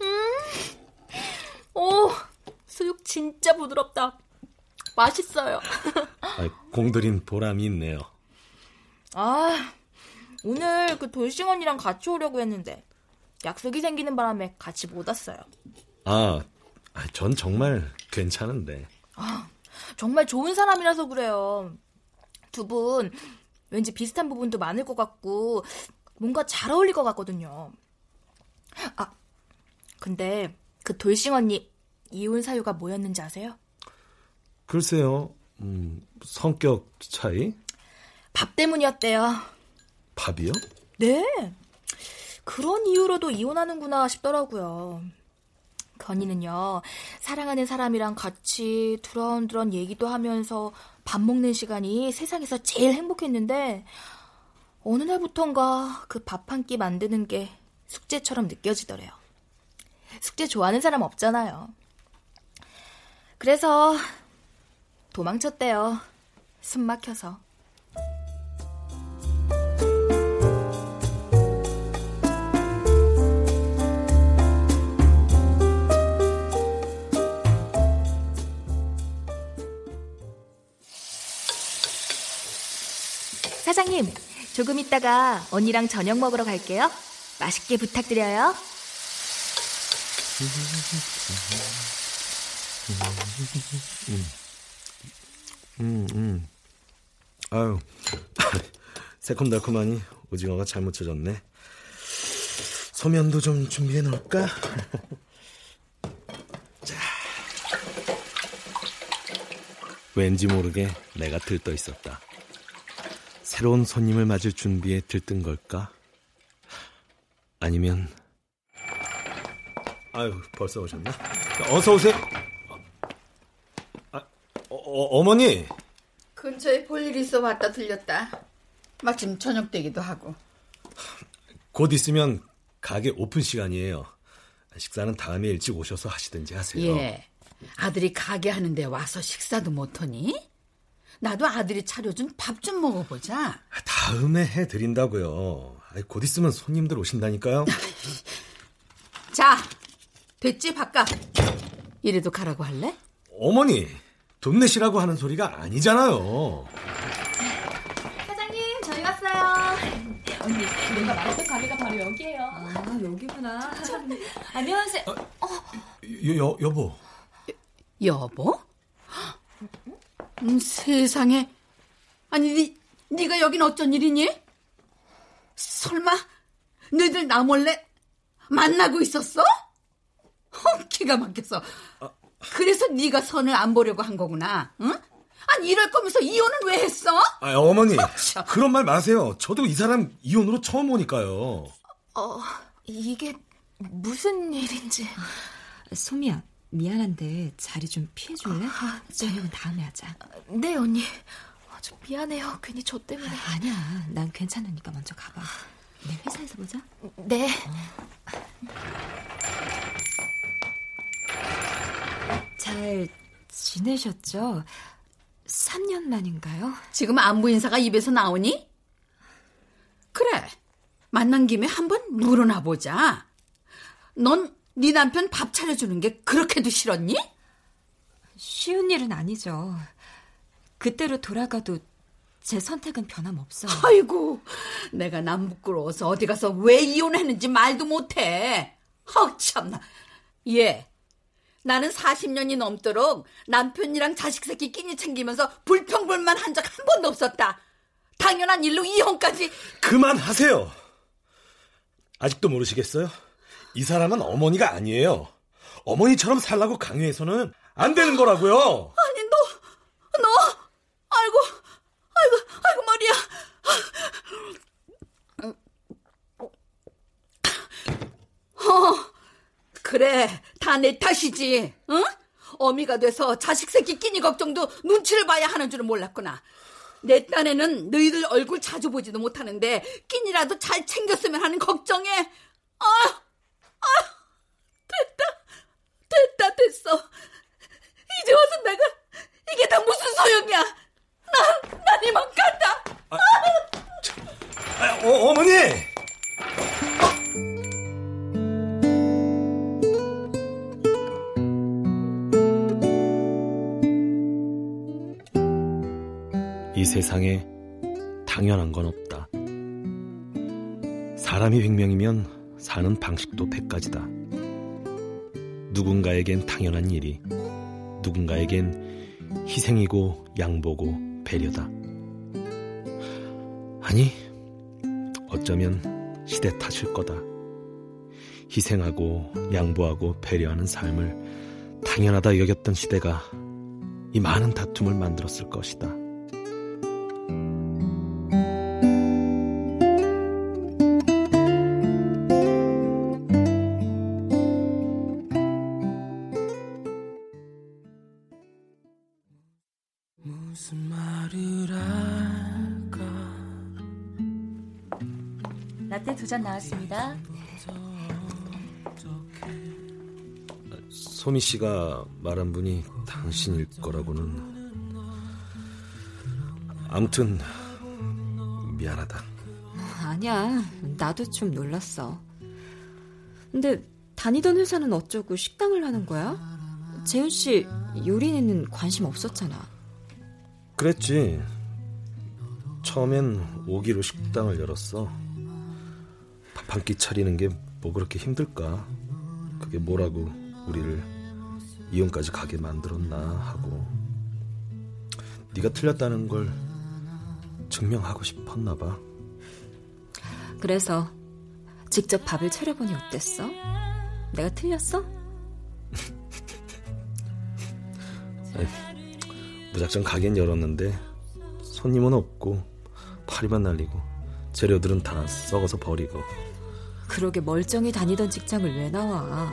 [SPEAKER 10] 음, 오, 수육 진짜 부드럽다. 맛있어요.
[SPEAKER 2] 아, 공들인 보람이 있네요.
[SPEAKER 10] 아, 오늘 그 돌싱 언니랑 같이 오려고 했는데 약속이 생기는 바람에 같이 못 왔어요.
[SPEAKER 2] 아, 전 정말 괜찮은데.
[SPEAKER 10] 아, 정말 좋은 사람이라서 그래요. 두 분 왠지 비슷한 부분도 많을 것 같고 뭔가 잘 어울릴 것 같거든요. 아, 근데 그 돌싱 언니 이혼 사유가 뭐였는지 아세요?
[SPEAKER 2] 글쎄요, 음, 성격 차이?
[SPEAKER 10] 밥 때문이었대요.
[SPEAKER 2] 밥이요?
[SPEAKER 10] 네. 그런 이유로도 이혼하는구나 싶더라고요. 건이는요, 사랑하는 사람이랑 같이 두런두런 얘기도 하면서 밥 먹는 시간이 세상에서 제일 행복했는데, 어느 날부턴가 그 밥 한 끼 만드는 게 숙제처럼 느껴지더래요. 숙제 좋아하는 사람 없잖아요. 그래서 도망쳤대요. 숨 막혀서. 사장님, 조금 있다가 언니랑 저녁 먹으러 갈게요. 맛있게 부탁드려요.
[SPEAKER 2] 음, 음. 아유, 새콤달콤하니 오징어가 잘 묻혀졌네. 소면도 좀 준비해 놓을까? 자. 왠지 모르게 내가 들떠 있었다. 새로운 손님을 맞을 준비에 들뜬 걸까? 아니면 아유 벌써 오셨나? 어서 오세요. 아, 어, 어, 머니
[SPEAKER 7] 근처에 볼일 있어 왔다 들렸다. 마침 저녁 되기도 하고.
[SPEAKER 2] 곧 있으면 가게 오픈 시간이에요. 식사는 다음에 일찍 오셔서 하시든지 하세요.
[SPEAKER 7] 예. 아들이 가게 하는데 와서 식사도 못하니? 나도 아들이 차려준 밥 좀 먹어보자.
[SPEAKER 2] 다음에 해드린다고요. 곧 있으면 손님들 오신다니까요.
[SPEAKER 7] 자, 됐지 바깥. 이래도 가라고 할래?
[SPEAKER 2] 어머니, 돈 내시라고 하는 소리가 아니잖아요.
[SPEAKER 10] 사장님, 저희 왔어요. 언니, 내가 말했던 가게가 바로 여기예요.
[SPEAKER 8] 아, 여기구나.
[SPEAKER 10] 안녕하세요.
[SPEAKER 2] 어, 여, 여, 여보.
[SPEAKER 7] 여보? 음, 세상에. 아니, 니, 네가 여긴 어쩐 일이니? 설마 너희들 나 몰래 만나고 있었어? 어, 기가 막혔어. 그래서 네가 선을 안 보려고 한 거구나. 응? 아니 이럴 거면서 이혼은 왜 했어?
[SPEAKER 2] 아, 어머니 그런 말 마세요. 저도 이 사람 이혼으로 처음 오니까요.
[SPEAKER 10] 어, 이게 무슨 일인지.
[SPEAKER 8] 소미야, 미안한데 자리 좀 피해줄래?
[SPEAKER 10] 아,
[SPEAKER 8] 저녁은 다음에 하자.
[SPEAKER 10] 네, 언니. 아, 좀 미안해요. 괜히 저 때문에.
[SPEAKER 8] 아, 아니야, 난 괜찮으니까 먼저 가봐. 내 회사에서 보자.
[SPEAKER 10] 네.
[SPEAKER 8] 잘 지내셨죠? 3년 만인가요?
[SPEAKER 7] 지금 안부 인사가 입에서 나오니? 그래. 만난 김에 한번 물어나 보자. 넌 네 남편 밥 차려주는 게 그렇게도 싫었니?
[SPEAKER 8] 쉬운 일은 아니죠. 그때로 돌아가도 제 선택은 변함없어요.
[SPEAKER 7] 아이고, 내가 남 부끄러워서 어디 가서 왜 이혼했는지 말도 못해. 헉, 참나. 예. 나는 40년이 넘도록 남편이랑 자식 새끼 끼니 챙기면서 불평불만 한 적 한 번도 없었다. 당연한 일로 이혼까지.
[SPEAKER 2] 그만하세요. 아직도 모르시겠어요? 이 사람은 어머니가 아니에요. 어머니처럼 살라고 강요해서는 안 되는 거라고요.
[SPEAKER 7] 아니, 너, 너, 아이고, 아이고, 아이고, 머리야. 어, 그래, 다 내 탓이지, 응? 어미가 돼서 자식 새끼 끼니 걱정도 눈치를 봐야 하는 줄은 몰랐구나. 내 딴에는 너희들 얼굴 자주 보지도 못하는데 끼니라도 잘 챙겼으면 하는 걱정에 아, 아, 됐다, 됐다, 됐어. 이제 와서 내가 이게 다 무슨 소용이야? 난, 난 이만 간다.
[SPEAKER 2] 아, 아, 어, 어머니. 이 세상에 당연한 건 없다. 사람이 백명이면 사는 방식도 백가지다. 누군가에겐 당연한 일이, 누군가에겐 희생이고 양보고 배려다. 아니, 어쩌면 시대 탓일 거다. 희생하고 양보하고 배려하는 삶을 당연하다 여겼던 시대가 이 많은 다툼을 만들었을 것이다. 씨가 말한 분이 당신일 거라고는 아무튼 미안하다.
[SPEAKER 8] 아니야. 나도 좀 놀랐어. 근데 다니던 회사는 어쩌고 식당을 하는 거야? 재훈 씨 요리에는 관심 없었잖아.
[SPEAKER 2] 그랬지. 처음엔 오기로 식당을 열었어. 밥 한 끼 차리는 게 뭐 그렇게 힘들까? 그게 뭐라고 우리를 이혼까지 가게 만들었나 하고 네가 틀렸다는 걸 증명하고 싶었나 봐.
[SPEAKER 8] 그래서 직접 밥을 차려보니 어땠어? 내가 틀렸어?
[SPEAKER 2] 무작정 가게는 열었는데 손님은 없고 파리만 날리고 재료들은 다 썩어서 버리고
[SPEAKER 8] 그러게 멀쩡히 다니던 직장을 왜 나와?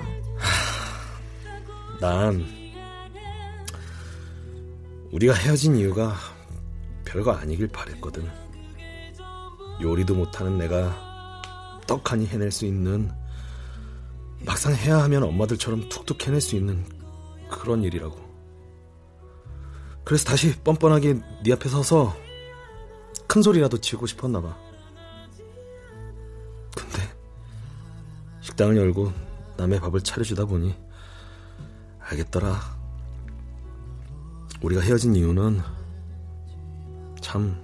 [SPEAKER 2] 난 우리가 헤어진 이유가 별거 아니길 바랬거든. 요리도 못하는 내가 떡하니 해낼 수 있는 막상 해야 하면 엄마들처럼 툭툭 해낼 수 있는 그런 일이라고. 그래서 다시 뻔뻔하게 네 앞에 서서 큰 소리라도 치고 싶었나 봐. 근데 식당을 열고 남의 밥을 차려주다 보니 알겠더라. 우리가 헤어진 이유는 참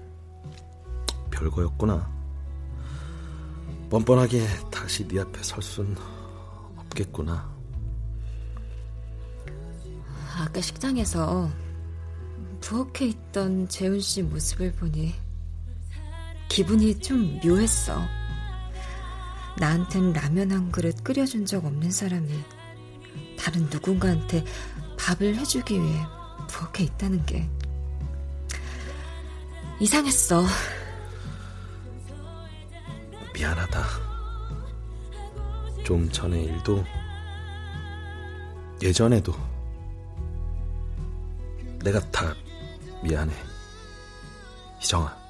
[SPEAKER 2] 별거였구나. 뻔뻔하게 다시 네 앞에 설 순 없겠구나.
[SPEAKER 8] 아까 식당에서 부엌에 있던 재훈 씨 모습을 보니 기분이 좀 묘했어. 나한텐 라면 한 그릇 끓여준 적 없는 사람이 다른 누군가한테 밥을 해주기 위해 부엌에 있다는 게 이상했어.
[SPEAKER 2] 미안하다. 좀 전의 일도 예전에도 내가 다 미안해. 희정아.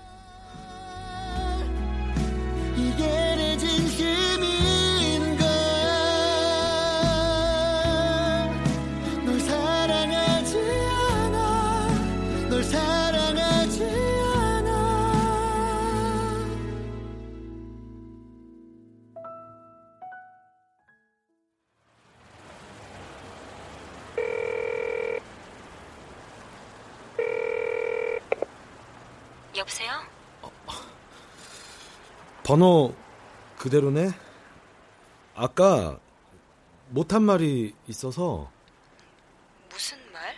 [SPEAKER 2] 번호 그대로네? 아까 못한 말이 있어서
[SPEAKER 8] 무슨 말?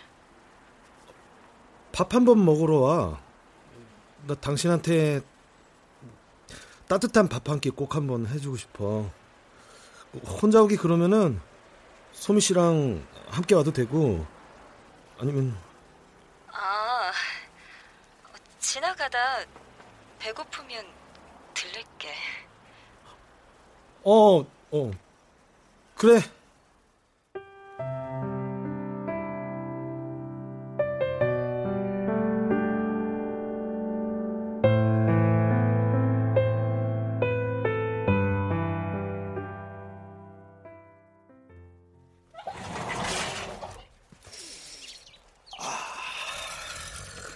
[SPEAKER 2] 밥 한 번 먹으러 와. 나 당신한테 따뜻한 밥 한 끼 꼭 한 번 해주고 싶어. 혼자 오기 그러면은 소미 씨랑 함께 와도 되고 아니면
[SPEAKER 8] 아 지나가다 배고프면 들릴게.
[SPEAKER 2] 어, 어. 그래.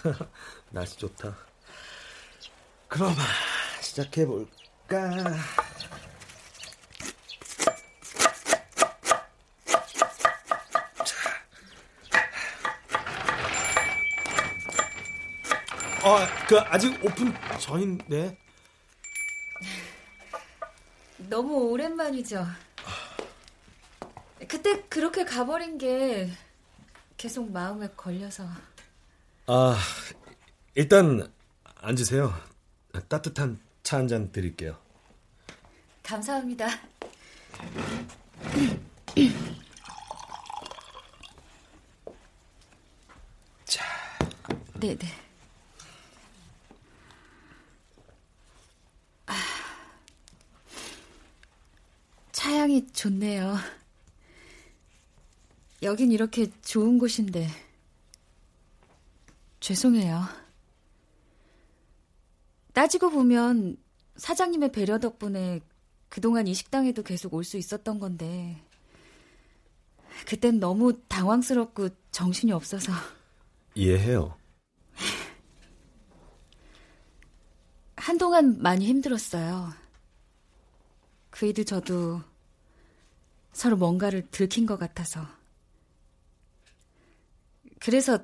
[SPEAKER 2] 날씨 좋다. 그럼 시작해 볼까? 어, 그 아직 오픈 전인데.
[SPEAKER 6] 너무 오랜만이죠. 그때 그렇게 가버린 게 계속 마음에 걸려서.
[SPEAKER 2] 아, 일단 앉으세요. 따뜻한 차 한 잔 드릴게요.
[SPEAKER 6] 감사합니다.
[SPEAKER 2] 자.
[SPEAKER 6] 네네. 아, 차향이 좋네요. 여긴 이렇게 좋은 곳인데. 죄송해요. 따지고 보면 사장님의 배려 덕분에 그동안 이 식당에도 계속 올 수 있었던 건데, 그땐 너무 당황스럽고 정신이 없어서.
[SPEAKER 2] 이해해요.
[SPEAKER 6] 한동안 많이 힘들었어요. 그이도 저도 서로 뭔가를 들킨 것 같아서. 그래서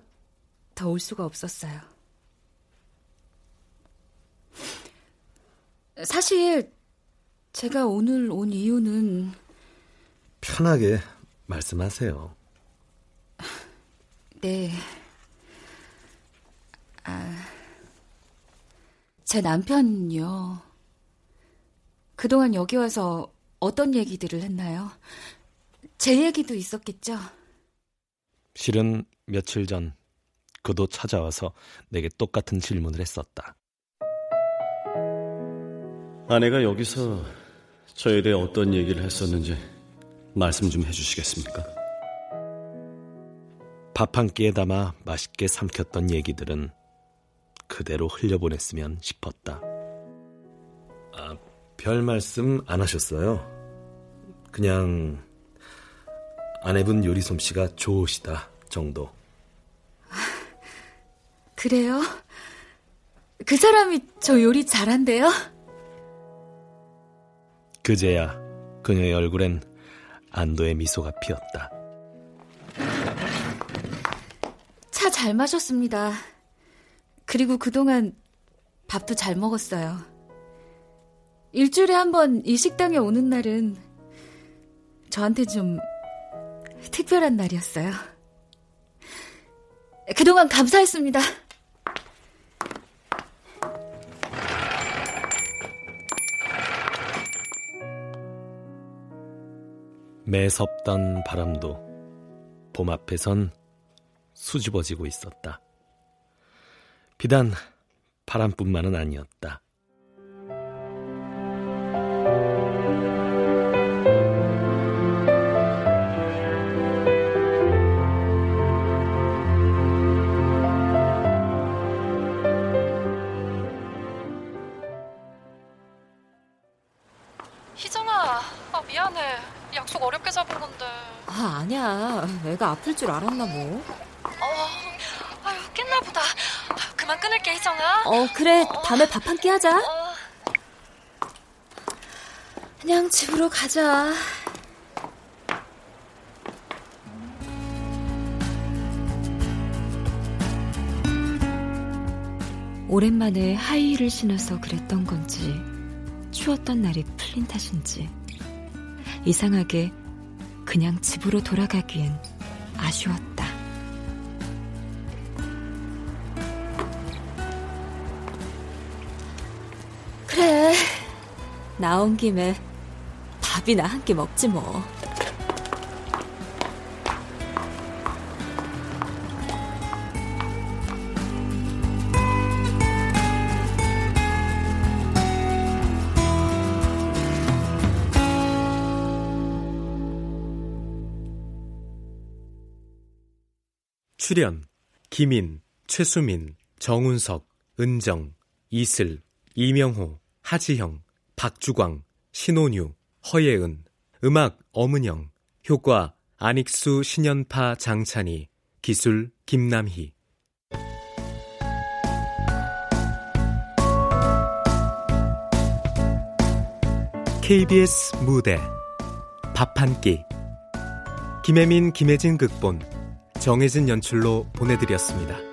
[SPEAKER 6] 더 올 수가 없었어요. 사실 제가 오늘 온 이유는
[SPEAKER 2] 편하게 말씀하세요.
[SPEAKER 6] 네. 아, 제 남편요. 그동안 여기 와서 어떤 얘기들을 했나요? 제 얘기도 있었겠죠?
[SPEAKER 2] 실은 며칠 전 그도 찾아와서 내게 똑같은 질문을 했었다.
[SPEAKER 3] 아내가 여기서 저에 대해 어떤 얘기를 했었는지 말씀 좀 해주시겠습니까?
[SPEAKER 2] 밥 한 끼에 담아 맛있게 삼켰던 얘기들은 그대로 흘려보냈으면 싶었다. 아, 별 말씀 안 하셨어요? 그냥 아내분 요리 솜씨가 좋으시다 정도.
[SPEAKER 6] 그래요? 그 사람이 저 요리 잘한대요?
[SPEAKER 2] 그제야 그녀의 얼굴엔 안도의 미소가 피었다.
[SPEAKER 6] 차 잘 마셨습니다. 그리고 그동안 밥도 잘 먹었어요. 일주일에 한 번 이 식당에 오는 날은 저한테 좀 특별한 날이었어요. 그동안 감사했습니다.
[SPEAKER 2] 매섭던 바람도 봄 앞에선 수줍어지고 있었다. 비단 바람뿐만은 아니었다.
[SPEAKER 8] 아, 아니야. 애가 아플 줄 알았나 뭐.
[SPEAKER 11] 어, 아유, 깼나 보다. 아, 그만 끊을게, 희정아.
[SPEAKER 8] 어, 그래. 밤에 밥 한 끼 하자.
[SPEAKER 11] 어.
[SPEAKER 8] 그냥 집으로 가자. 오랜만에 하이힐을 신어서 그랬던 건지 추웠던 날이 풀린 탓인지 이상하게 그냥 집으로 돌아가기엔 아쉬웠다. 그래. 나온 김에 밥이나 한 끼 먹지 뭐.
[SPEAKER 1] 출연 김인, 최수민, 정운석, 은정, 이슬, 이명호, 하지형, 박주광, 신혼유, 허예은, 음악 엄은영, 효과 안익수, 신연파, 장찬희, 기술 김남희. KBS 무대 밥 한 끼 김혜민, 김혜진 극본 정혜진 연출로 보내드렸습니다.